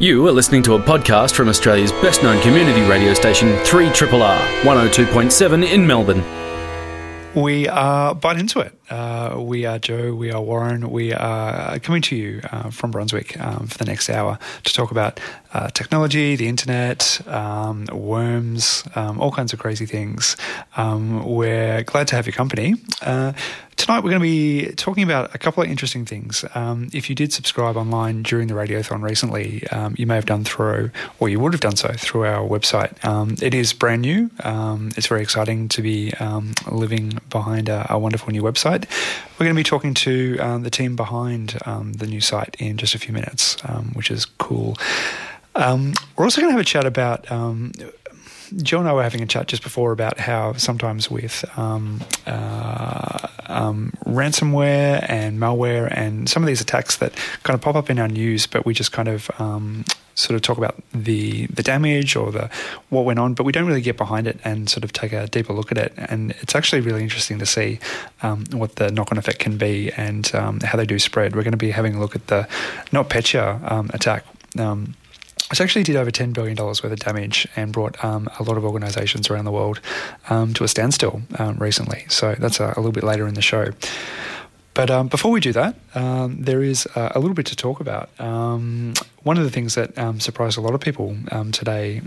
You are listening to a podcast from Australia's best known community radio station, 3RRR 102.7 in Melbourne. We are bite into it. Uh, we are Joe, we are Warren, we are coming to you uh, from Brunswick um, for the next hour to talk about uh, technology, the internet, um, worms, um, all kinds of crazy things. Um, we're glad to have your company. Uh, tonight we're going to be talking about a couple of interesting things. Um, if you did subscribe online during the Radiothon recently, um, you may have done through, or you would have done so through our website. it is brand new. it's very exciting to be living behind a, a wonderful new website We're going to be talking to um, the team behind um, the new site in just a few minutes, um, which is cool. Um, we're also going to have a chat about. Joe and I were having a chat just before about how sometimes with um, uh, um, ransomware and malware and some of these attacks that kind of pop up in our news, but we just kind of um, sort of talk about the the damage or the what went on, but we don't really get behind it and sort of take a deeper look at it. And it's actually really interesting to see um, what the knock on effect can be and um, how they do spread. We're going to be having a look at the NotPetya um, attack. Um, which actually did over $10 billion worth of damage and brought um, a lot of organisations around the world um, to a standstill um, recently. So that's a, a, little bit later in the show. But um, before we do that, um, there is uh, a little bit to talk about. Um, one of the things that surprised a lot of people today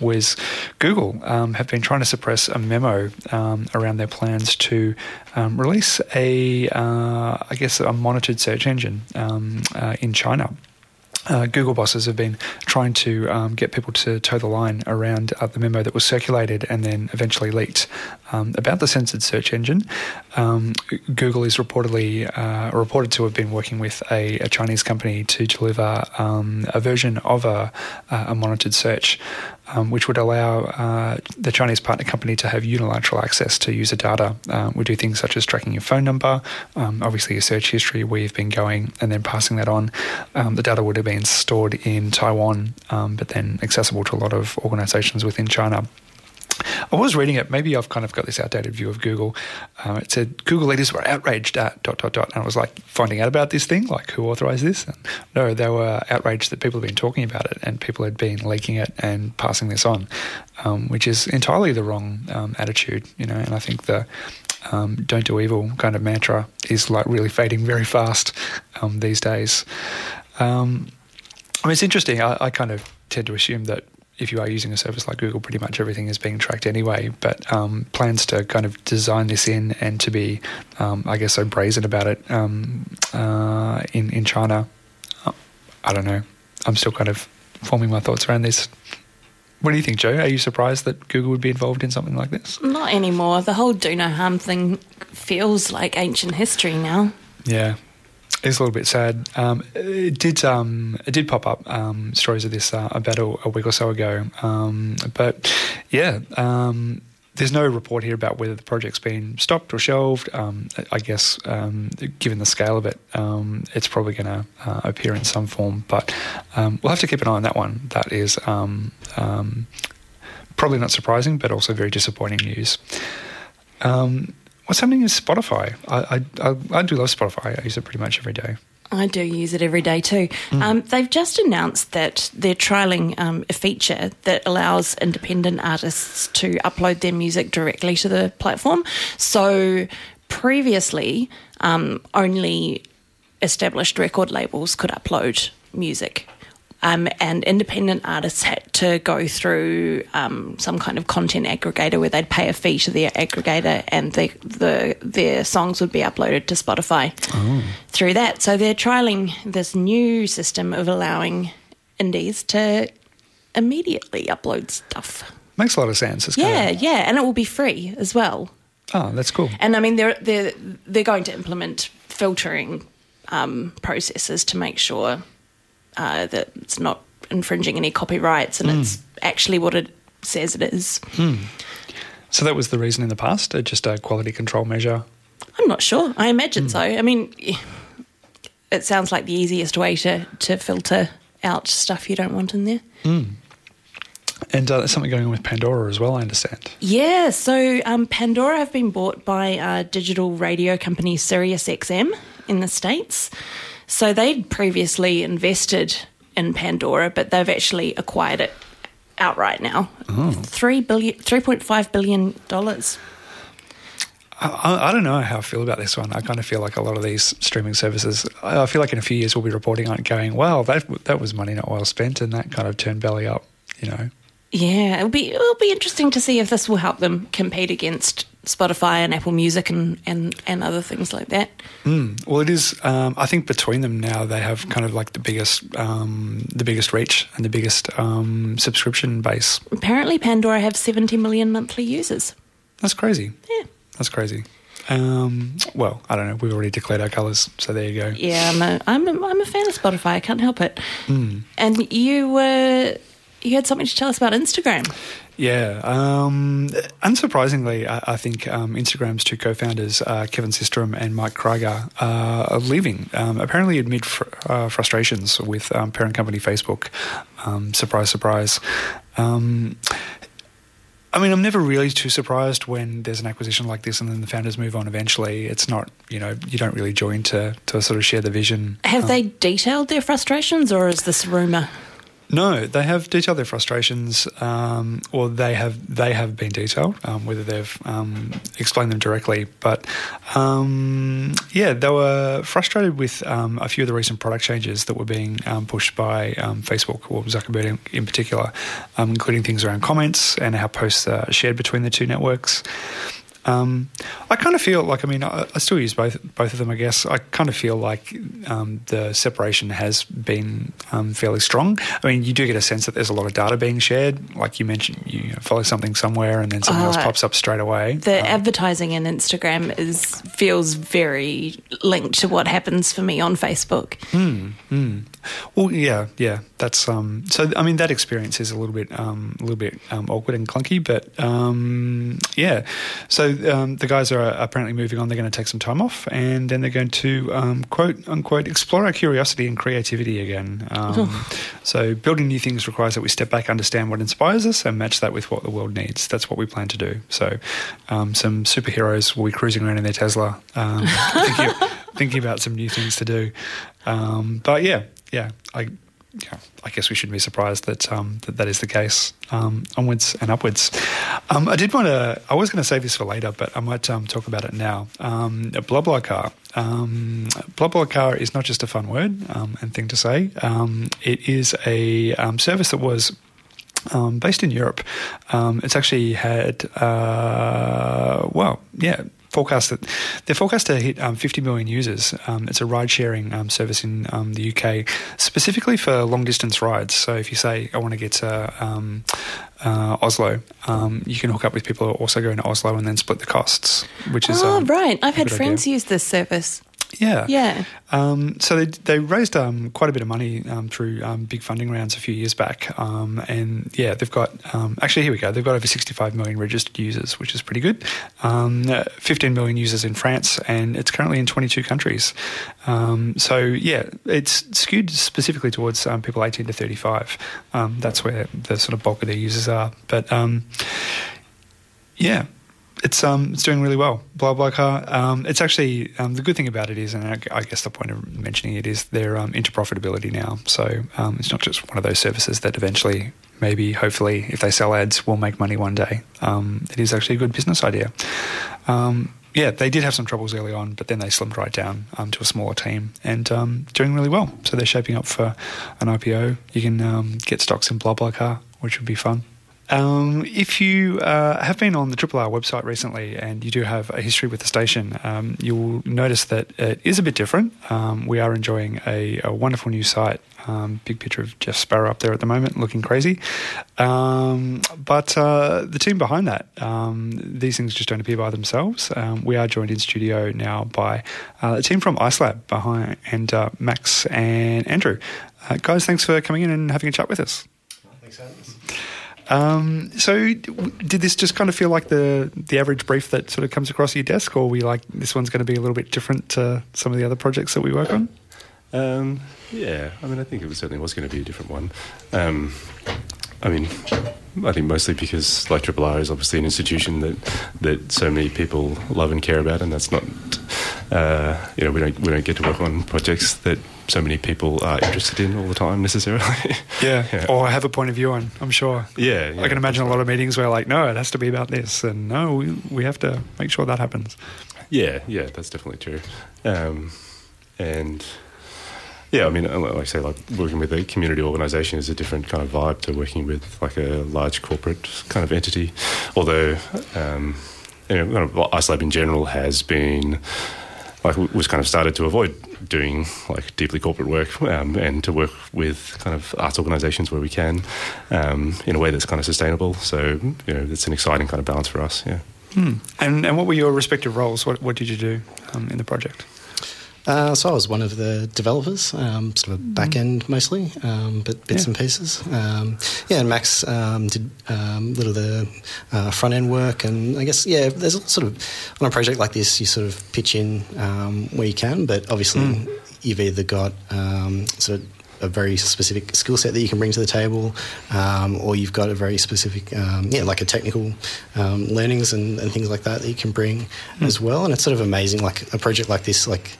was Google have been trying to suppress a memo around their plans to release a, uh, I guess, a monitored search engine uh, in China. Uh, Google bosses have been trying to um, get people to toe the line around uh, the memo that was circulated and then eventually leaked um, about the censored search engine. Um, Google is reportedly uh, reported to have been working with a, a Chinese company to deliver um, a version of a, a monitored search um, which would allow uh, the Chinese partner company to have unilateral access to user data. Um, we do things such as tracking your phone number, um, obviously your search history, where you've been going, and then passing that on. Um, the data would have been stored in Taiwan, um, but then accessible to a lot of organizations within China. I was reading it. Maybe I've kind of got this outdated view of Google. Um, it said Google leaders were outraged at dot dot dot, and I was like finding out about this thing, like who authorized this? And no, they were outraged that people had been talking about it and people had been leaking it and passing this on, um, which is entirely the wrong um, attitude, you know. And I think the um, "don't do evil" kind of mantra is like really fading very fast um, these days. Um, I mean, it's interesting. I, I kind of tend to assume that if you are using a service like Google, pretty much everything is being tracked anyway. But um, plans to kind of design this in and to be, um, I guess, so brazen about it um, uh, in in China, uh, I don't know. I'm still kind of forming my thoughts around this. What do you think, Joe? Are you surprised that Google would be involved in something like this? Not anymore. The whole do no harm thing feels like ancient history now. Yeah, it's a little bit sad. Um, it did um, it did pop up um, stories of this uh, about a, a, week or so ago, um, but yeah, um, there's no report here about whether the project's been stopped or shelved. Um, I guess given the scale of it, it's probably going to uh, appear in some form, but we'll have to keep an eye on that one. That is probably not surprising, but also very disappointing news. Um, What's happening with Spotify? I, I, I, do love Spotify. I use it pretty much every day. I do use it every day too. Mm. Um, they've just announced that they're trialing um, a feature that allows independent artists to upload their music directly to the platform. So previously, um, only established record labels could upload music um, and independent artists had to go through um, some kind of content aggregator where they'd pay a fee to the aggregator, and the, the their songs would be uploaded to Spotify oh. through that. So they're trialing this new system of allowing indies to immediately upload stuff. Makes a lot of sense. It's yeah, kind of... yeah, and it will be free as well. Oh, that's cool. And I mean, they're they're they're going to implement filtering um, processes to make sure uh, that it's not infringing any copyrights and mm. it's actually what it says it is. Mm. So that was the reason in the past, uh, just a quality control measure? I'm not sure. I imagine mm. so. I mean, it sounds like the easiest way to, to filter out stuff you don't want in there. Hmm. And uh, there's something going on with Pandora as well, I understand. Yeah, so um, Pandora have been bought by a digital radio company SiriusXM in the States. So they'd previously invested in Pandora, but they've actually acquired it outright now. Oh. Three billion, three point five billion dollars. I, I don't know how I feel about this one. I kind of feel like a lot of these streaming services. I I feel like in a few years we'll be reporting on it, going, "Well, that that was money not well spent," and that kind of turned belly up. You know, Yeah, it'll be it'll be interesting to see if this will help them compete against Spotify and Apple Music and and, and other things like that. Well, it is. Um, I think between them now, they have kind of like the biggest, um, the biggest reach and the biggest um, subscription base. Apparently, Pandora have seventy million monthly users. That's crazy. Yeah. That's crazy. Um, well, I don't know. We've already declared our colours, so there you go. Yeah, I'm a, I'm a, I'm a fan of Spotify. I can't help it. And you were you had something to tell us about Instagram. Yeah. Um, unsurprisingly, I, I think um, Instagram's two co-founders, uh, Kevin Systrom and Mike Krieger, uh, are leaving. Um, apparently, amid fr- uh, frustrations with um, parent company Facebook. Um, surprise, surprise. Um, I mean, I'm never really too surprised when there's an acquisition like this and then the founders move on eventually. It's not, you know, you don't really join to, to sort of share the vision. Have they detailed their frustrations, or is this rumor? No, they have detailed their frustrations, um, or they have they have been detailed. Um, whether they've um, explained them directly, but um, yeah, they were frustrated with um, a few of the recent product changes that were being um, pushed by Facebook or Zuckerberg in, in particular, including things around comments and how posts are shared between the two networks. Um, I kind of feel like I mean I, I still use both both of them. I guess I kind of feel like um, the separation has been um, fairly strong. I mean, you do get a sense that there's a lot of data being shared. Like you mentioned, you follow something somewhere and then something else Uh, pops up straight away. The Um, advertising in Instagram is feels very linked to what happens for me on Facebook. Well, yeah, yeah. That's um. So I mean, that experience is a little bit um a little bit um, awkward and clunky, but um yeah. So um, the guys are apparently moving on. They're going to take some time off, and then they're going to um, quote unquote explore our curiosity and creativity again. Um, so building new things requires that we step back, understand what inspires us, and match that with what the world needs. That's what we plan to do. So um, some superheroes will be cruising around in their Tesla, um, thinking, thinking about some new things to do. Um, but yeah, yeah, I, yeah, I guess we shouldn't be surprised that um, that, that is the case. Um, onwards and upwards. Um, I did want to. I was going to save this for later, but I might um, talk about it now. Um, BlaBlaCar. Um, BlaBlaCar is not just a fun word um, and thing to say. Um, it is a service that was um, based in Europe. Um, it's actually had, uh, well, yeah, forecast that they're forecast to hit um, 50 million users. Um, it's a ride sharing um, service in um, the UK, specifically for long distance rides. So if you say, I want to get to um, uh, Oslo, um, you can hook up with people who are also going to Oslo and then split the costs, which is. oh, right. I've had friends idea. use this service. Yeah. Yeah. Um, so they, they raised um, quite a bit of money um, through um, big funding rounds a few years back, um, and yeah, they've got um, actually here we go. They've got over 65 million registered users, which is pretty good. Um, uh, 15 million users in France, and it's currently in 22 countries. Um, so yeah, it's skewed specifically towards um, people 18 to 35. Um, that's where the sort of bulk of their users are. But um, yeah, it's um it's doing really well. BlaBlaCar. Um, it's actually um, the good thing about it is, and I, I guess the point of mentioning it is they're um, into profitability now. So um, it's not just one of those services that eventually, maybe, hopefully, if they sell ads, will make money one day. Um, it is actually a good business idea. Um, yeah, they did have some troubles early on, but then they slimmed right down um, to a smaller team and um, doing really well. So they're shaping up for an IPO. You can um, get stocks in BlaBlaCar, which would be fun. Um, if you uh, have been on the Triple R website recently and you do have a history with the station, um, you'll notice that it is a bit different. Um, we are enjoying a, a wonderful new site. Um, big picture of Jeff Sparrow up there at the moment, looking crazy. Um, but uh, the team behind that, um, these things just don't appear by themselves. We are joined in studio now by uh, a team from IceLab behind and uh, Max and Andrew. Uh, guys, thanks for coming in and having a chat with us. Thanks us. Um, so, did this just kind of feel like the the average brief that sort of comes across your desk, or were we like this one's going to be a little bit different to some of the other projects that we work on? Um, yeah, I mean, I think it certainly was going to be a different one. Um, I mean, I think mostly because like Triple R is obviously an institution that that so many people love and care about, and that's not, uh, you know, we don't we don't get to work on projects that so many people are interested in all the time necessarily. Yeah. Yeah. Or have a point of view on, I'm sure. yeah, yeah. I can imagine a lot of meetings where, like, no, it has to be about this, and no, we, we have to make sure that happens. Yeah, yeah, that's definitely true. Um, and yeah, I mean, uh, like I say, like working with a community organisation is a different kind of vibe to working with like a large corporate kind of entity. Although, um, you know, well, in general has been like was kind of started to avoid doing like deeply corporate work um, and to work with kind of arts organisations where we can um, in a way that's kind of sustainable. So you know, it's an exciting kind of balance for us. Yeah. Hmm. And, and what were your respective roles? What, what did you do um, in the project? Uh, so I was one of the developers, um, sort of back end mostly, um, but bits Yeah. and pieces. Um, yeah, and Max um, did um, a little of the uh, front end work, and I guess yeah, there's sort of on a project like this, you sort of pitch in um, where you can, but obviously you've either got um, sort of a very specific skill set that you can bring to the table, um, or you've got a very specific, um, yeah, like a technical um, learnings and, and things like that that you can bring as well. And it's sort of amazing, like a project like this, like.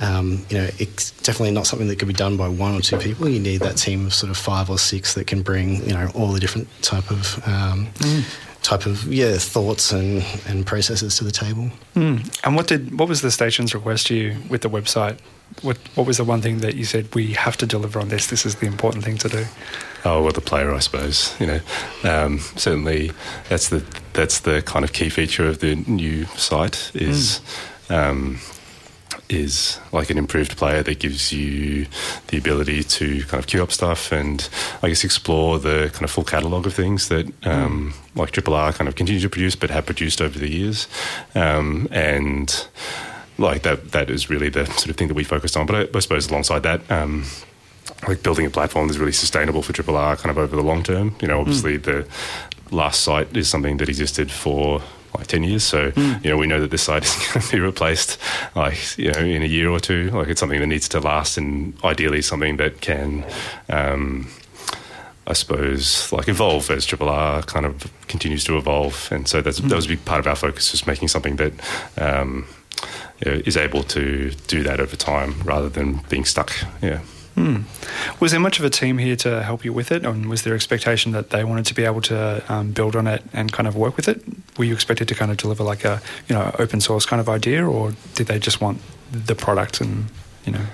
Um, you know, it's definitely not something that could be done by one or two people. You need that team of sort of five or six that can bring, you know, all the different type of um, type of yeah thoughts and, and processes to the table. Hmm. And what did what was the station's request to you with the website? What what was the one thing that you said we have to deliver on this? This is the important thing to do. Oh well, the player, I suppose. You know, um, certainly that's the that's the kind of key feature of the new site is. Um, is like an improved player that gives you the ability to kind of queue up stuff and I guess explore the kind of full catalogue of things that um, like Triple R kind of continue to produce but have produced over the years. Um, and like that that is really the sort of thing that we focused on. But I, I suppose alongside that, um, like building a platform that's really sustainable for Triple R kind of over the long term. You know, obviously the last site is something that existed for like 10 years. So, you know, we know that this site is going to be replaced like, you know, in a year or two. Like it's something that needs to last and ideally something that can, um, I suppose, like evolve as Triple R kind of continues to evolve. And so that's, that was a big part of our focus, just making something that, um, you know, is able to do that over time rather than being stuck. Yeah. Hmm. Was there much of a team here to help you with it, and was there expectation that they wanted to be able to um, build on it and kind of work with it? Were you expected to kind of deliver like a you know open source kind of idea, or did they just want the product and you know?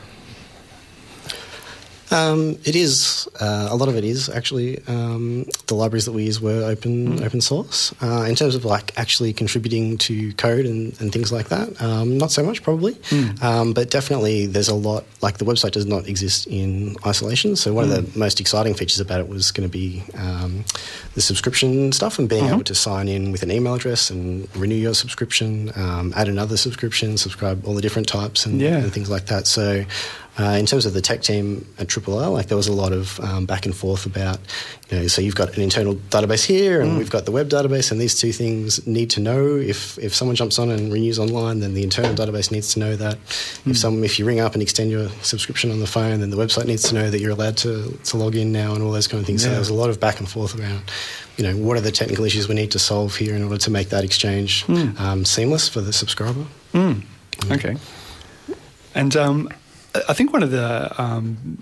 Um, it is uh, a lot of it is actually um, the libraries that we use were open open source. Uh, in terms of like actually contributing to code and, and things like that, um, not so much probably, um, but definitely there's a lot. Like the website does not exist in isolation. So one of the most exciting features about it was going to be um, the subscription stuff and being able to sign in with an email address and renew your subscription, um, add another subscription, subscribe all the different types and, Yeah. and things like that. So. Uh, in terms of the tech team at Triple R, like there was a lot of um, back and forth about, you know, so you've got an internal database here, and we've got the web database, and these two things need to know if if someone jumps on and renews online, then the internal database needs to know that. If some if you ring up and extend your subscription on the phone, then the website needs to know that you're allowed to to log in now, and all those kind of things. So there was a lot of back and forth around, you know, what are the technical issues we need to solve here in order to make that exchange um, seamless for the subscriber. Mm. Okay. And um, I think one of the um,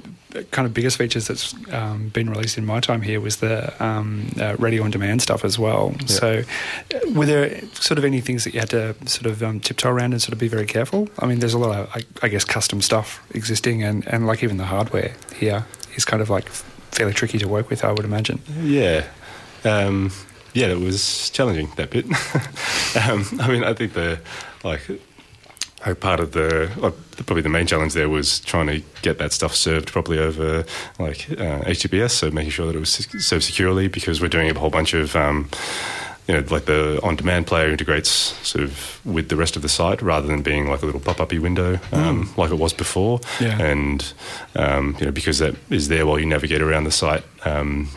kind of biggest features that's um, been released in my time here was the um, uh, radio on demand stuff as well. So, uh, were there sort of any things that you had to sort of um, tiptoe around and sort of be very careful? I mean, there's a lot of, I, I guess, custom stuff existing, and, and like even the hardware here is kind of like fairly tricky to work with, I would imagine. Yeah. Um, yeah, it was challenging that bit. um, I mean, I think the like, like part of the like, probably the main challenge there was trying to get that stuff served properly over like uh, HTTPS, so making sure that it was served securely because we're doing a whole bunch of. Um, you know, like the on-demand player integrates sort of with the rest of the site rather than being like a little pop-uppy window um, like it was before. Yeah. And um, you know, because that is there while you navigate around the site, um,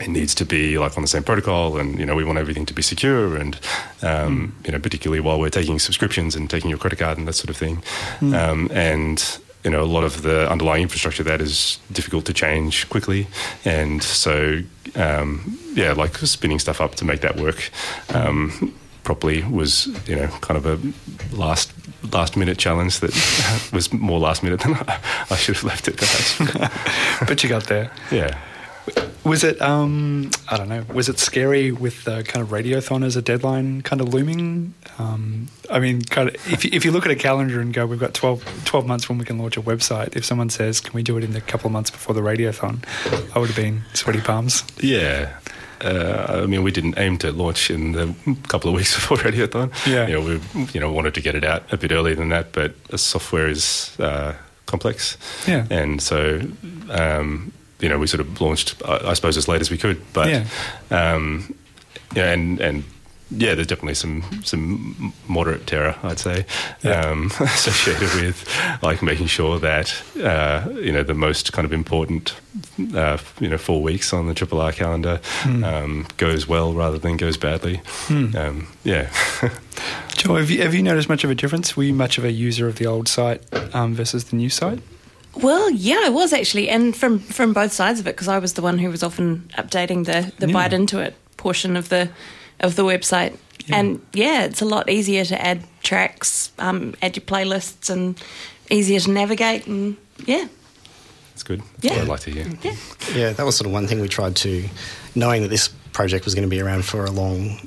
it needs to be like on the same protocol, and you know, we want everything to be secure, and um, you know, particularly while we're taking subscriptions and taking your credit card and that sort of thing, um, and you know, a lot of the underlying infrastructure that is difficult to change quickly, and so um, yeah, like spinning stuff up to make that work. Um, properly was you know kind of a last last minute challenge that was more last minute than I, I should have left it. Perhaps. but you got there. yeah. Was it, um, I don't know, was it scary with the kind of radiothon as a deadline kind of looming? Um, I mean, kind of, if, you- if you look at a calendar and go, we've got 12, 12 months when we can launch a website, if someone says, can we do it in the couple of months before the radiothon, I would have been sweaty palms. Yeah. Uh, I mean, we didn't aim to launch in the couple of weeks before Radiothon. Yeah. You know, we you know wanted to get it out a bit earlier than that, but the software is uh, complex. Yeah. And so, um, you know, we sort of launched, I, I suppose, as late as we could. But Yeah. um, yeah, and and yeah, there's definitely some some moderate terror, I'd say, Yeah. um, associated with like making sure that uh, you know the most kind of important uh, you know four weeks on the Triple R calendar Hmm. um, goes well rather than goes badly. Um, yeah. Joe, have you, have you noticed much of a difference? Were you much of a user of the old site um, versus the new site? Well, yeah, I was actually, and from from both sides of it, because I was the one who was often updating the the Yeah. bite into it portion of the of the website. Yeah. And yeah, it's a lot easier to add tracks, um, add your playlists, and easier to navigate. And yeah, It's good. That's Yeah. what I'd like to hear. yeah, Yeah, that was sort of one thing we tried to, knowing that this project was going to be around for a long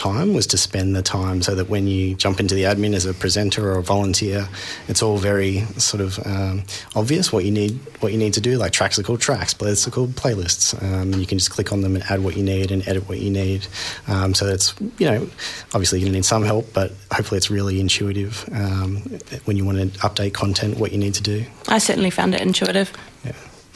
time, was to spend the time so that when you jump into the admin as a presenter or a volunteer, it's all very sort of um, obvious what you need what you need to do. Like tracks are called tracks, playlists are called playlists, um, and you can just click on them and add what you need and edit what you need. Um, so it's you know obviously you're going to need some help, but hopefully it's really intuitive um, when you want to update content, what you need to do. I certainly found it intuitive. Yeah.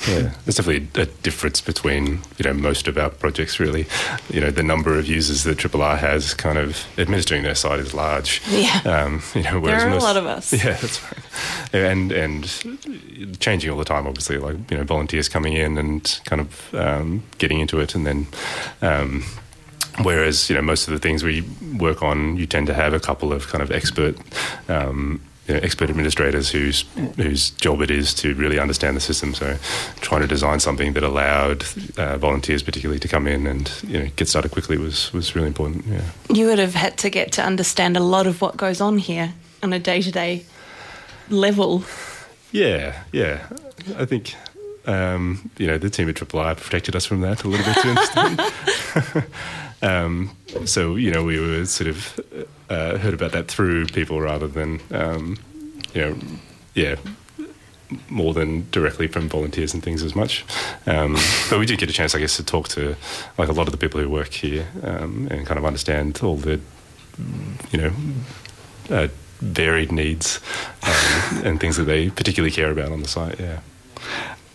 Yeah, there's definitely a difference between you know most of our projects. Really, you know the number of users that Triple R has, kind of administering their site is large. Yeah. um, you know, There are a lot of us. Yeah, that's right. And and changing all the time. Obviously, like you know, volunteers coming in and kind of um, getting into it, and then. Um, Whereas you know most of the things we work on, you tend to have a couple of kind of expert, um, you know, expert administrators whose whose job it is to really understand the system. So, trying to design something that allowed uh, volunteers, particularly, to come in and you know get started quickly was was really important. Yeah. You would have had to get to understand a lot of what goes on here on a day to day level. Yeah, yeah. I think um, you know the team at Triple I protected us from that a little bit to understand. um, so you know we were sort of uh, heard about that through people rather than um, you know yeah more than directly from volunteers and things as much. Um, but we did get a chance, I guess, to talk to like a lot of the people who work here um, and kind of understand all the you know. Uh, varied needs um, and things that they particularly care about on the site. Yeah.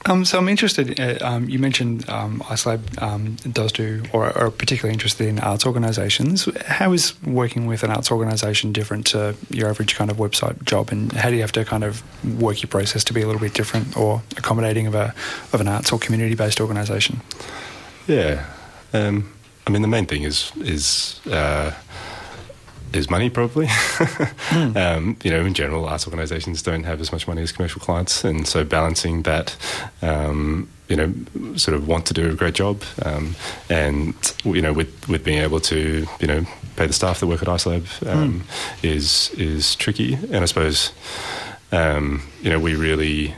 Um, so I'm interested. Uh, um, you mentioned um, IceLab um, does do, or are particularly interested in arts organisations. How is working with an arts organisation different to your average kind of website job, and how do you have to kind of work your process to be a little bit different or accommodating of a of an arts or community based organisation? Yeah. Um, I mean, the main thing is is uh, is money, probably. um, you know, in general, arts organisations don't have as much money as commercial clients, and so balancing that, um, you know, sort of want to do a great job, um, and you know, with with being able to, you know, pay the staff that work at IceLab um, is is tricky, and I suppose, um, you know, we really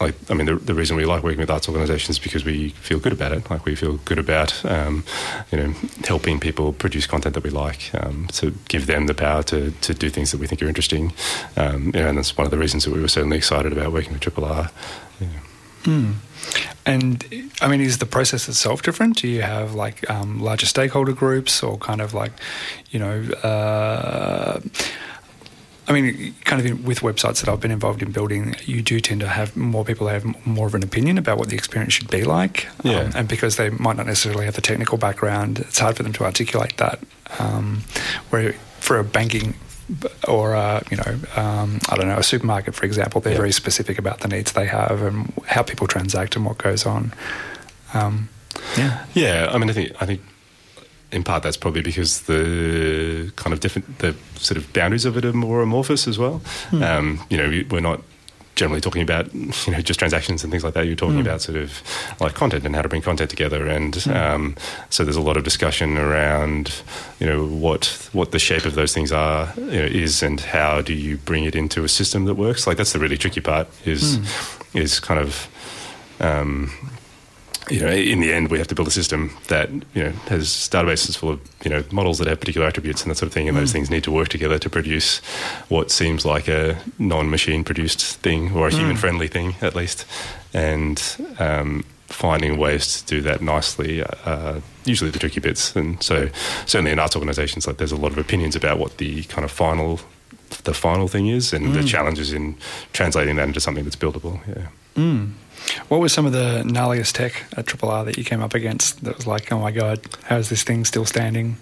like I mean the, the reason we like working with arts organisations is because we feel good about it. Like we feel good about um, you know helping people produce content that we like um, to give them the power to, to do things that we think are interesting. Um, you know, and that's one of the reasons that we were certainly excited about working with Triple R. Yeah. And I mean, is the process itself different? Do you have like um, larger stakeholder groups, or kind of like, you know, uh, I mean, kind of in, with websites that I've been involved in building, you do tend to have more people have more of an opinion about what the experience should be like. Yeah. Um, and because they might not necessarily have the technical background, it's hard for them to articulate that. Um, where for a banking or a, you know, um, I don't know, a supermarket, for example, they're Yeah. very specific about the needs they have and how people transact and what goes on. Um, yeah. Yeah, I mean, I think I think in part that's probably because the kind of different the sort of boundaries of it are more amorphous as well. Um, you know, we- we're not generally talking about you know just transactions and things like that. You're talking about sort of like content and how to bring content together, and um, so there's a lot of discussion around you know what what the shape of those things are you know, is, and how do you bring it into a system that works. Like that's the really tricky part is is kind of. Um, you know, in the end, we have to build a system that you know has databases full of you know models that have particular attributes and that sort of thing, and those mm. things need to work together to produce what seems like a non-machine produced thing or a mm. human-friendly thing, at least. And um, finding ways to do that nicely, uh, uh usually the tricky bits. And so, certainly in arts organisations, like there's a lot of opinions about what the kind of final the final thing is, and the mm. challenges in translating that into something that's buildable. Yeah. What was some of the gnarliest tech at Triple R that you came up against that was like, oh my god, how is this thing still standing?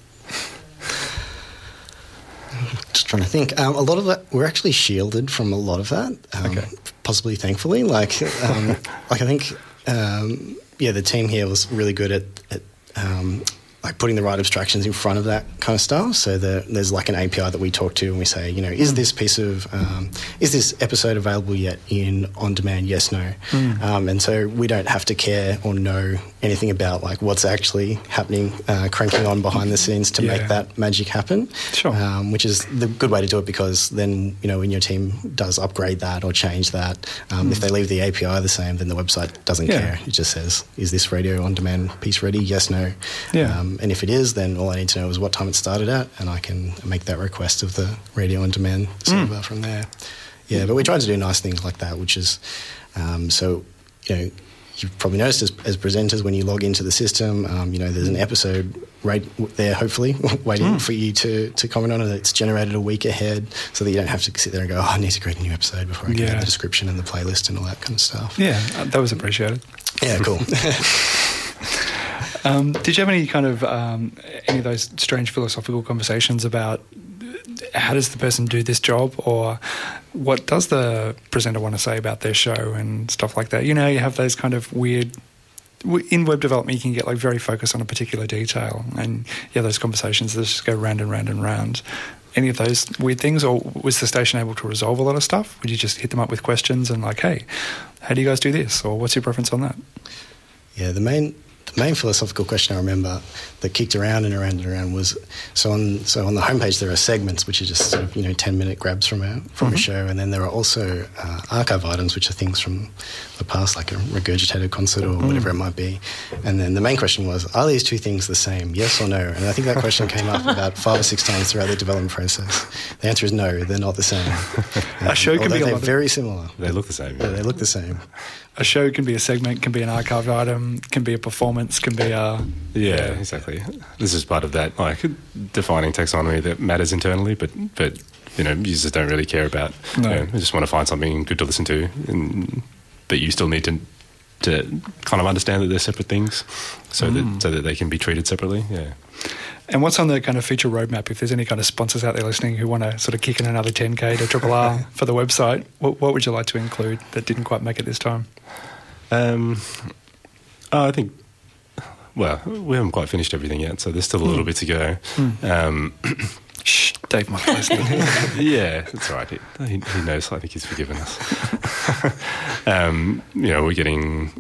Just trying to think. Um, a lot of that we're actually shielded from a lot of that. Um, Okay. Possibly, thankfully. Like, um, like I think, um, yeah, the team here was really good at, at um, like putting the right abstractions in front of that kind of stuff. So the, there's like an API that we talk to and we say, you know, is this piece of, um, is this episode available yet in on demand? Yes, no. Um, and so we don't have to care or know anything about like what's actually happening, uh, cranking on behind the scenes to Yeah. make that magic happen. Sure. Um, which is the good way to do it because then, you know, when your team does upgrade that or change that, um, if they leave the API the same, then the website doesn't. Yeah. care. It just says, is this radio on demand piece ready? Yes, no. Yeah. Um, and if it is, then all I need to know is what time it started at, and I can make that request of the radio on demand server from there. Yeah, but we try to do nice things like that, which is um, so, you know, you've probably noticed as, as presenters when you log into the system, um, you know, there's an episode right there, hopefully, waiting for you to, to comment on it. It's generated a week ahead so that you don't have to sit there and go, oh, I need to create a new episode before I Yeah. create the description and the playlist and all that kind of stuff. Yeah, that was appreciated. Yeah, cool. Um, did you have any kind of um, any of those strange philosophical conversations about how does the person do this job, or what does the presenter want to say about their show and stuff like that? You know, you have those kind of weird. In web development, you can get like very focused on a particular detail, and yeah, those conversations that just go round and round and round. Any of those weird things, or was the station able to resolve a lot of stuff? Would you just hit them up with questions and like, hey, how do you guys do this, or what's your preference on that? Yeah, the main main philosophical question I remember that kicked around and around and around was so on so on the homepage there are segments which are just sort of you know ten minute grabs from a from a mm-hmm. show, and then there are also uh, archive items which are things from the past like a regurgitated concert or mm. whatever it might be. And then the main question was, are these two things the same? Yes or no? And I think that question came up about five or six times throughout the development process. The answer is no, they're not the same. A um, show can be they're lot of- very similar. They look the same. Yeah, they look the same. a show can be a segment, can be an archive item, can be a performance, can be a Yeah, exactly. This is part of that, like defining taxonomy that matters internally, but but you know users don't really care about. No. You know, they just want to find something good to listen to, and, but you still need to to kind of understand that they're separate things, so that so that they can be treated separately. Yeah. And what's on the kind of feature roadmap? If there's any kind of sponsors out there listening who want to sort of kick in another 10k to Triple R for the website, what, what would you like to include that didn't quite make it this time? Um, oh, I think. Well, we haven't quite finished everything yet, so there's still a little bit to go. Um, Shh, Dave might be yeah, that's all right. He, he, knows. I think he's forgiven us. um, you know, we're getting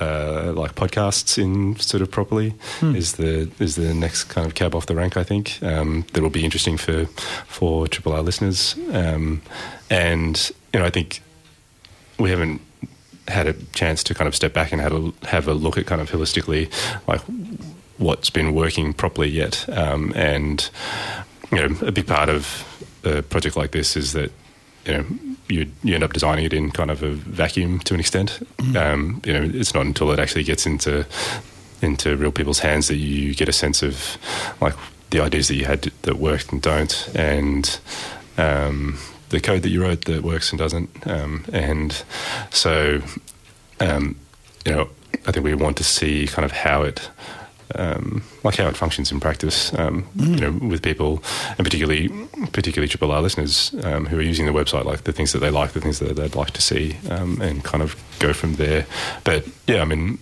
uh, like podcasts in sort of properly. Is the is the next kind of cab off the rank? I think um, that will be interesting for for Triple R listeners. Um, and you know, I think we haven't had a chance to kind of step back and have a, have a look at kind of holistically, like what's been working properly yet. Um, and you know, a big part of a project like this is that you know you you end up designing it in kind of a vacuum to an extent. Um, you know, it's not until it actually gets into into real people's hands that you get a sense of like the ideas that you had that worked and don't, and um, the code that you wrote that works and doesn't. Um, and so, um, you know, I think we want to see kind of how it. Um, like how it functions in practice, um, you know, with people, and particularly, particularly Triple R listeners um, who are using the website, like the things that they like, the things that they'd like to see, um, and kind of go from there. But yeah, I mean,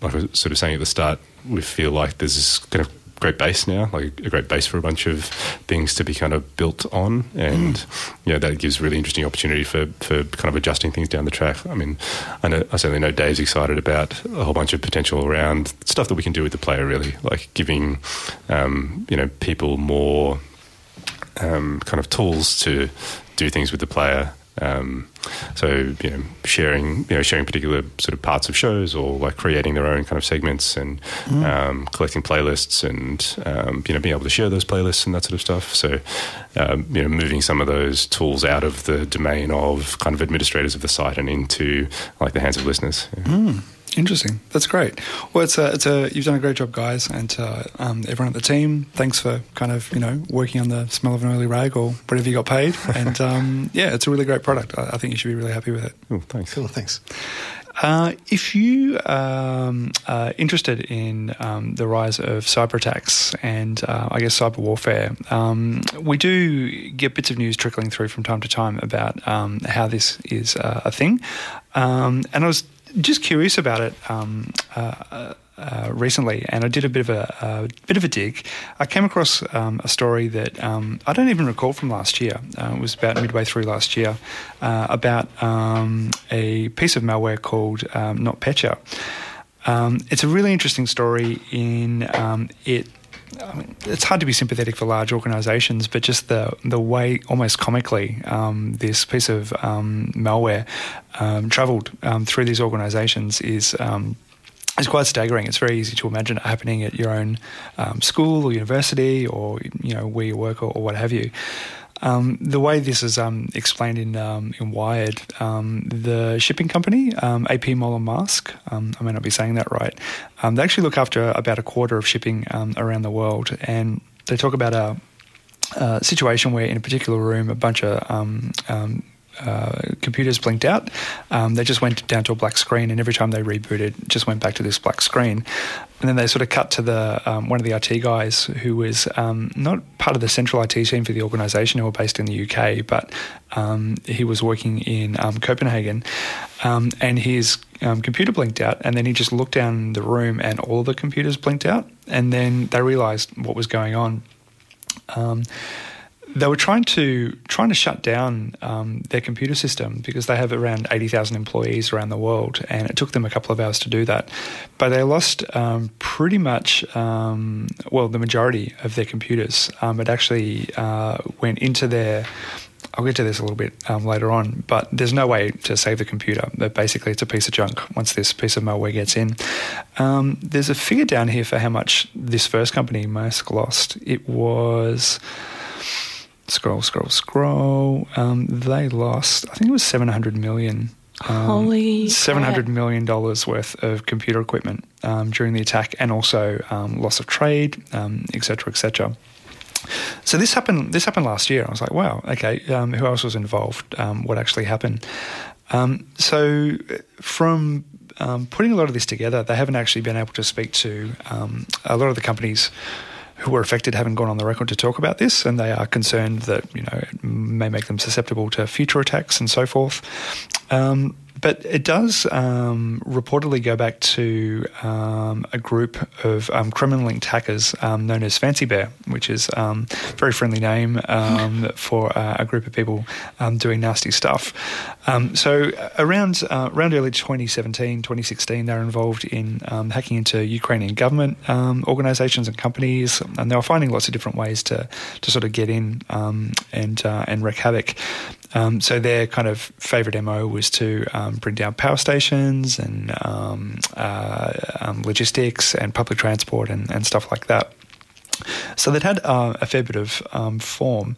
like I was sort of saying at the start, we feel like there's this kind of great base now, like a great base for a bunch of things to be kind of built on, and mm. yeah, that gives really interesting opportunity for for kind of adjusting things down the track. I mean, I know I certainly know Dave's excited about a whole bunch of potential around stuff that we can do with the player, really, like giving um, you know people more um, kind of tools to do things with the player. Um, so you know, sharing you know sharing particular sort of parts of shows, or like creating their own kind of segments, and mm. um, collecting playlists, and um, you know being able to share those playlists and that sort of stuff. So um, you know, moving some of those tools out of the domain of kind of administrators of the site and into like the hands of listeners. Yeah. Mm. Interesting. That's great. Well, it's a, it's a you've done a great job, guys, and uh, um, everyone at the team. Thanks for kind of you know working on the smell of an oily rag or whatever you got paid. And um, yeah, it's a really great product. I, I, think you should be really happy with it. Oh, thanks. Cool. Thanks. Uh, if you um, are interested in um, the rise of cyber attacks and uh, I guess cyber warfare, um, we do get bits of news trickling through from time to time about um, how this is uh, a thing. Um, and I was just curious about it um, uh, uh, recently, and I did a bit of a, a bit of a dig. I came across um, a story that um, I don't even recall from last year. Uh, it was about midway through last year uh, about um, a piece of malware called um, NotPetya. It's a really interesting story in it I mean, it's hard to be sympathetic for large organisations, but just the the way, almost comically, um, this piece of um, malware um, travelled um, through these organisations is. Um, is quite staggering. It's very easy to imagine it happening at your own um, school or university, or you know where you work, or, or what have you. Um, the way this is um, explained in um, in Wired, um, the shipping company A.P. Moller Maersk, um, I may not be saying that right, um, they actually look after about a quarter of shipping around the world, and they talk about a, a, situation where in a particular room a bunch of uh, computers blinked out. Um, they just went down to a black screen, and every time they rebooted, just went back to this black screen. And then they sort of cut to the um, one of the IT guys who was um, not part of the central IT team for the organisation, who were based in the UK, but um, he was working in um, Copenhagen, um, and his computer blinked out, and then he just looked down the room, and all of the computers blinked out, and then they realised what was going on they were trying to trying to shut down um, their computer system because they have around eighty thousand employees around the world, and it took them a couple of hours to do that. But they lost um, pretty much um, well the majority of their computers. Um, it actually uh, went into their I'll get to this a little bit um, later on, but there's no way to save the computer. But basically, it's a piece of junk once this piece of malware gets in. Um, there's a figure down here for how much this first company, Maersk, lost. It was scroll, scroll, scroll. Um, they lost, I think it was 700 million. Um, Holy seven hundred million dollars worth of computer equipment um, during the attack, and also um, loss of trade, etc., um, etc. Et so this happened. This happened last year. I was like, wow, okay. Um, who else was involved? Um, what actually happened? so from putting a lot of this together, they haven't actually been able to speak to a lot of the companies who were affected haven't gone on the record to talk about this, and they are concerned that you know it may make them susceptible to future attacks and so forth. Um, but it does um, reportedly go back to um, a group of um, criminal linked hackers um, known as Fancy Bear, which is um, a very friendly name um, for uh, a group of people doing nasty stuff. so around uh, around early 2017, 2016, they were involved in hacking into Ukrainian government organizations and companies, and they were finding lots of different ways to, to sort of get in and, uh, and wreak havoc. Um, so their kind of favourite MO was to um, bring down power stations and um, uh, um, logistics and public transport and, and, stuff like that. So they'd had uh, a fair bit of um, form.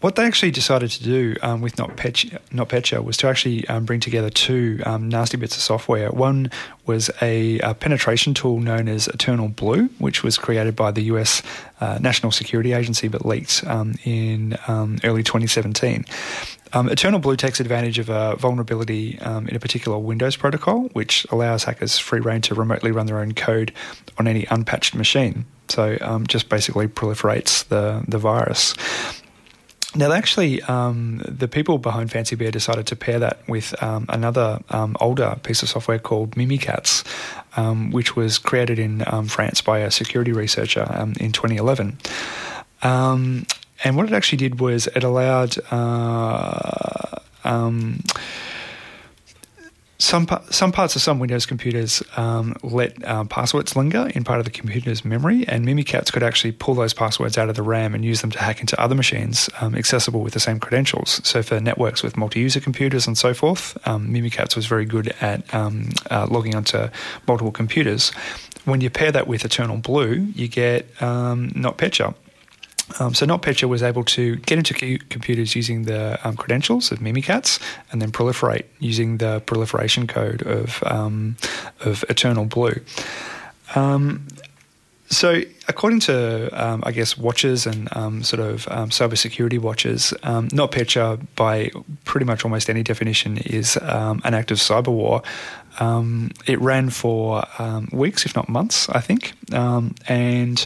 What they actually decided to do um, with NotPetya, was to actually um, bring together two um, nasty bits of software. One was a, a, penetration tool known as Eternal Blue, which was created by the US uh, National Security Agency but leaked um, in um, early 2017. Um, Eternal Blue takes advantage of a vulnerability um, in a particular Windows protocol, which allows hackers free reign to remotely run their own code on any unpatched machine. So um, just basically proliferates the the virus. Now, actually, um, the people behind Fancy Bear decided to pair that with um, another um, older piece of software called Mimikatz, um, which was created in um, France by a security researcher um, in 2011. Um, and what it actually did was it allowed uh, some some parts of some Windows computers um, let uh, passwords linger in part of the computer's memory, and Mimikatz could actually pull those passwords out of the RAM and use them to hack into other machines um, accessible with the same credentials. So for networks with multi-user computers and so forth, um, Mimikatz was very good at um, uh, logging onto multiple computers. When you pair that with Eternal Blue, you get um, NotPetya. Um, so NotPetya was able to get into computers using the um, credentials of Mimikatz and then proliferate using the proliferation code of um, of Eternal Blue. Um, so, according to um, I guess watchers and um, sort of cybersecurity watchers, um, NotPetya, by pretty much almost any definition, is an act of cyber war. It ran for weeks, if not months, I think, and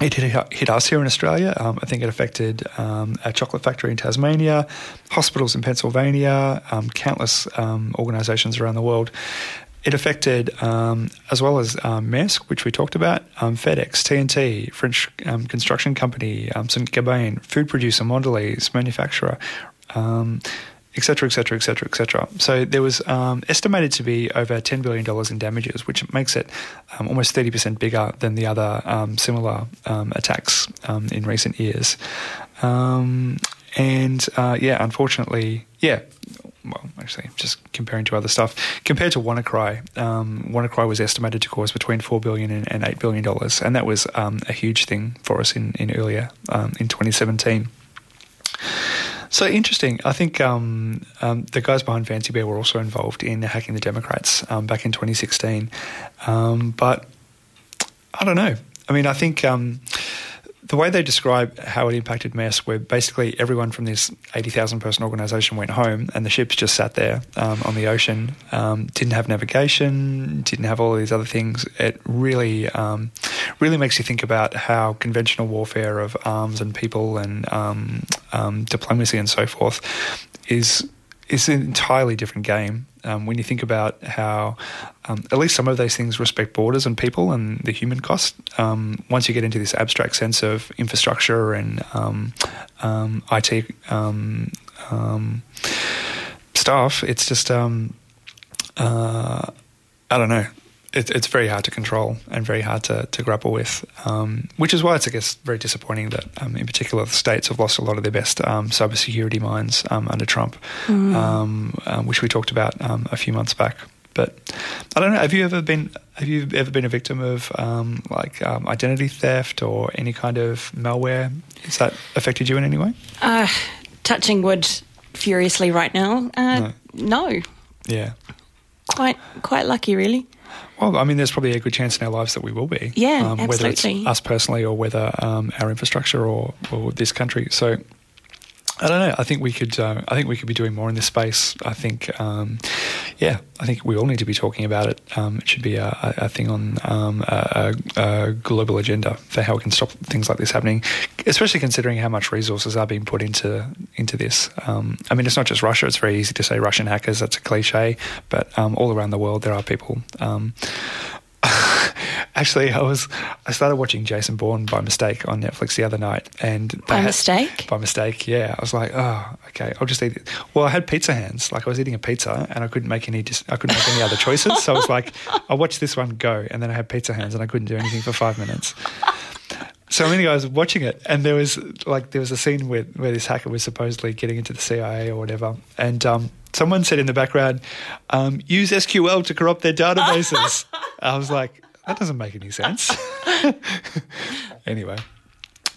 it hit, hit us here in Australia. Um, I think it affected um, a chocolate factory in Tasmania, hospitals in Pennsylvania, um, countless um, organisations around the world. It affected, um, as well as Maersk, which we talked about, FedEx, TNT, French construction company, St. Gobain, food producer, Mondelez, manufacturer, um, et etc., etc., cetera, et cetera, et cetera. So there was um, estimated to be over $10 billion in damages, which makes it um, almost 30% bigger than the other um, similar um, attacks um, in recent years. Um, and uh, yeah, unfortunately, yeah. Well, actually, just comparing to other stuff, compared to WannaCry, um, WannaCry was estimated to cause between four billion and, and eight billion dollars, and that was um, a huge thing for us in in earlier um, in 2017. So interesting. I think um, um, the guys behind Fancy Bear were also involved in hacking the Democrats um, back in 2016. Um, but I don't know. I mean, I think um, the way they describe how it impacted Maersk, where basically everyone from this 80,000 person organisation went home and the ships just sat there um, on the ocean, um, didn't have navigation, didn't have all these other things. It really, um, really makes you think about how conventional warfare of arms and people and um, um, diplomacy and so forth is is an entirely different game um, when you think about how um, at least some of those things respect borders and people and the human cost. Um, once you get into this abstract sense of infrastructure and um, um, IT um, stuff, it's just uh, I don't know. It, it's very hard to control and very hard to, to grapple with, um, which is why it's, I guess, very disappointing that, um, in particular, the states have lost a lot of their best um, cybersecurity minds um, under Trump, Mm. um, um, which we talked about um, a few months back. But I don't know. Have you ever been? Have you ever been a victim of um, like um, identity theft or any kind of malware? Has that affected you in any way? Uh, touching wood furiously right now. Uh, no. Yeah. Quite quite lucky, really. Well, I mean, there's probably a good chance in our lives that we will be. Yeah, Whether absolutely. it's us personally or whether um, our infrastructure or, or this country. So. I don't know. I think we could. Uh, I think we could be doing more in this space. I think, um, yeah. I think we all need to be talking about it. Um, it should be a, a thing on um, a, a, a global agenda for how we can stop things like this happening. Especially considering how much resources are being put into into this. Um, I mean, it's not just Russia. It's very easy to say Russian hackers. That's a cliche, but um, all around the world there are people. Actually, I was I started watching Jason Bourne by mistake on Netflix the other night, and By had- mistake? By mistake, yeah. I was like, oh, okay, I'll just eat it. Well, I had pizza hands, like I was eating a pizza, and I couldn't make any. Dis- I couldn't make any other choices, so I was like, I'll watch this one go, and then I had pizza hands, and I couldn't do anything for five minutes. So anyway, I was watching it, and there was like there was a scene where where this hacker was supposedly getting into the CIA or whatever, and um, someone said in the background, um, "Use SQL to corrupt their databases." I was like, that doesn't make any sense. anyway,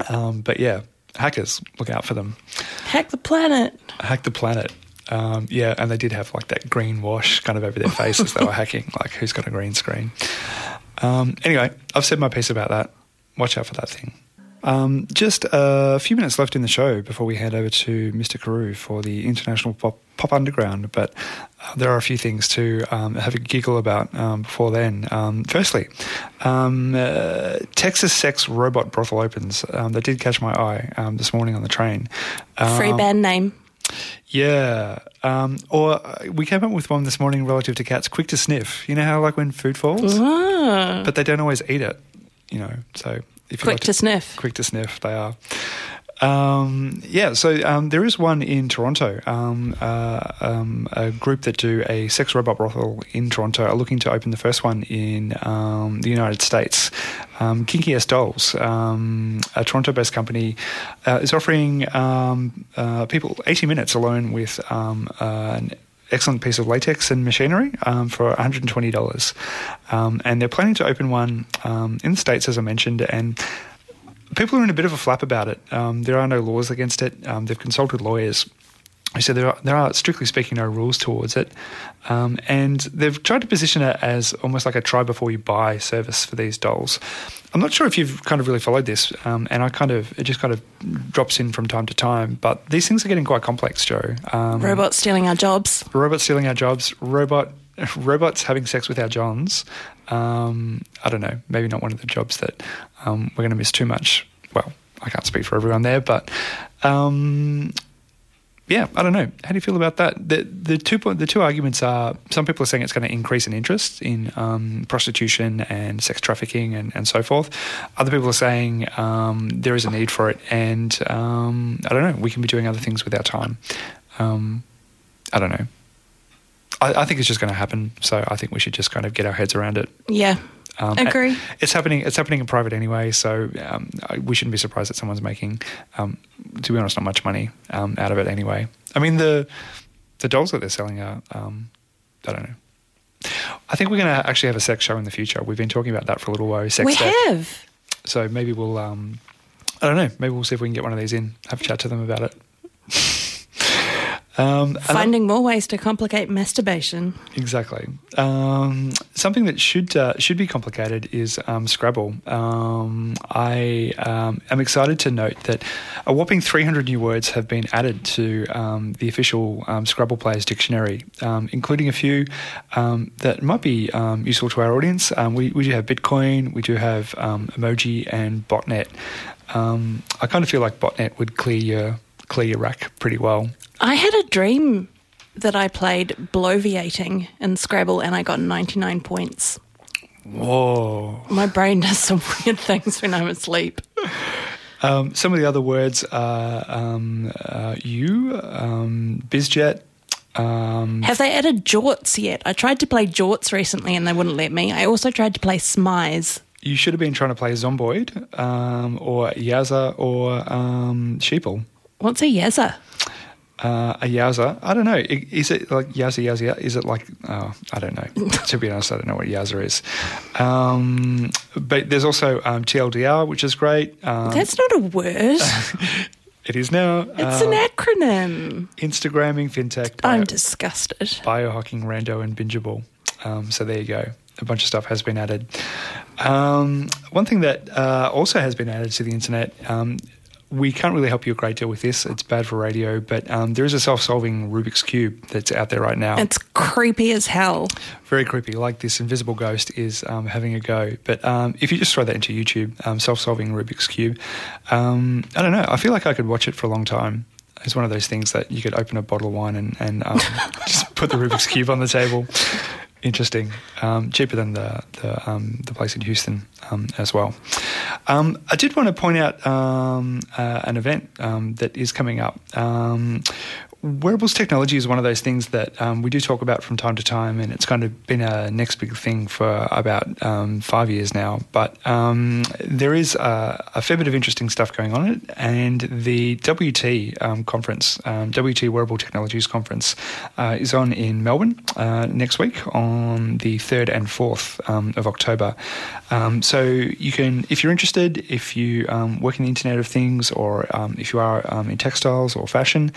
um, but yeah, hackers, look out for them. Hack the planet. Hack the planet. Um, yeah, and they did have like that green wash kind of over their faces. they were hacking, like who's got a green screen. Um, anyway, I've said my piece about that. Watch out for that thing. Um, just a few minutes left in the show before we hand over to Mr. Carew for the International Pop pop underground, but uh, there are a few things to um, have a giggle about um, before then. Um, firstly, um, uh, Texas Sex Robot Brothel opens. Um, that did catch my eye um, this morning on the train. Free band name. Yeah. Um, or uh, we came up with one this morning relative to cats, quick to sniff. You know how, like, when food falls? Ah, But they don't always eat it, you know. So if you quick like to sniff. quick to sniff. They are. Um, yeah, so um, there is one in Toronto. Um, uh, um, a group that do a sex robot brothel in Toronto are looking to open the first one in um, the United States. Um, Kinky S Dolls, a Toronto-based company, uh, is offering uh, people 80 minutes alone with uh, an excellent piece of latex and machinery um, for $120. Um, and they're planning to open one um, in the States, as I mentioned, and people are in a bit of a flap about it. Um, there are no laws against it. Um, they've consulted lawyers. They said there are, there are, strictly speaking, no rules towards it. Um, and they've tried to position it as almost like a try before you buy service for these dolls. I'm not sure if you've kind of really followed this, um, and I kind of, it just kind of drops in from time to time, but these things are getting quite complex, Joe. Um, Robots stealing our jobs. robots stealing our jobs, robot robots having sex with our johns. Um, I don't know, maybe not one of the jobs that um, we're going to miss too much. Well, I can't speak for everyone there, but um, yeah, I don't know. How do you feel about that? The the two point, the two arguments are some people are saying it's going to increase an interest in um, prostitution and sex trafficking and, and so forth. Other people are saying um, there is a need for it, and um, I don't know. We can be doing other things with our time. Um, I don't know. I, I think it's just going to happen. So I think we should just kind of get our heads around it. Yeah. Um, Agree. It's happening. It's happening in private anyway, so um, I- we shouldn't be surprised that someone's making, um, to be honest, not much money um, out of it anyway. I mean the the dolls that they're selling are. Um, I don't know. I think we're going to actually have a sex show in the future. We've been talking about that for a little while. Sex we have. So maybe we'll. Um, I don't know. Maybe we'll see if we can get one of these in. Have a chat to them about it. Um, Finding more ways to complicate masturbation. Exactly. Um, something that should uh, should be complicated is um, Scrabble. Um, I um, am excited to note that a whopping 300 new words have been added to um, the official um, Scrabble Players Dictionary, um, including a few um, that might be um, useful to our audience. Um, we, we do have Bitcoin, we do have um, emoji, and botnet. Um, I kind of feel like botnet would clear your clear your rack pretty well. I had a dream that I played bloviating in Scrabble and I got 99 points. Whoa. My brain does some weird things when I'm asleep. Um, some of the other words are um, uh, you, um, bizjet. Um, Have they added jorts yet? I tried to play jorts recently and they wouldn't let me. I also tried to play smize. you should have been trying to play Zomboid um, or Yaza or um, Sheeple. What's a yazza? Uh, a Yaza. I don't know. Is it like Yaza Yaza? Is it like, oh, I don't know. to be honest, I don't know what Yaza is. Um, but there's also um, TLDR, which is great. Um, That's not a word. it is now. It's Um, an acronym. Instagramming, fintech, I'm disgusted. biohacking, rando, and bingeable. Um, so there you go. A bunch of stuff has been added. Um, one thing that uh, also has been added to the internet. We can't really help you a great deal with this. It's bad for radio, but um, there is a self-solving Rubik's cube that's out there right now. It's creepy as hell. Very creepy. Like this invisible ghost is um, having a go. But um, if you just throw that into YouTube, um, self-solving Rubik's cube, um, I don't know. I feel like I could watch it for a long time. It's one of those things that you could open a bottle of wine and, and um, just put the Rubik's cube on the table. Interesting. Um, cheaper than the the, um, the place in Houston um, as well. Um, I did want to point out um, uh, an event um, that is coming up. Wearables technology is one of those things that um, we do talk about from time to time, and it's kind of been a next big thing for about um, five years now. But um, there is a, a fair bit of interesting stuff going on, it, and the WT um, conference, um, WT Wearable Technologies Conference, uh, is on in Melbourne uh, next week on the third and fourth um, of October. So you can, if you're interested, if you work in the Internet of Things, or if you are in textiles or fashion,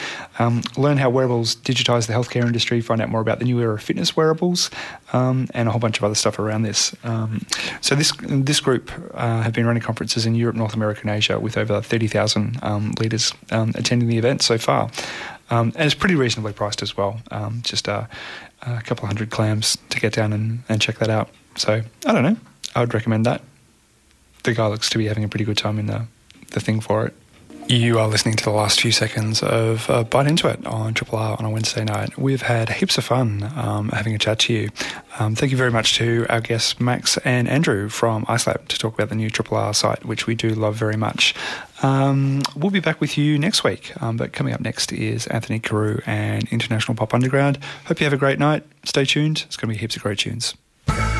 learn how wearables digitize the healthcare industry, find out more about the new era of fitness wearables, um, and a whole bunch of other stuff around this. Um, so this this group uh, have been running conferences in Europe, North America, and Asia with over 30,000 um, leaders um, attending the event so far. Um, and it's pretty reasonably priced as well. Um, just uh, a couple hundred clams to get down and, and check that out. So I don't know. I would recommend that. The guy looks to be having a pretty good time in the the thing for it. You are listening to the last few seconds of uh, Byte Into It on Triple R on a Wednesday night. We've had heaps of fun um, having a chat to you. Um, thank you very much to our guests Max and Andrew from iSlab to talk about the new Triple R site, which we do love very much. Um, we'll be back with you next week, um, but coming up next is Anthony Carew and International Pop Underground. Hope you have a great night. Stay tuned. It's going to be heaps of great tunes.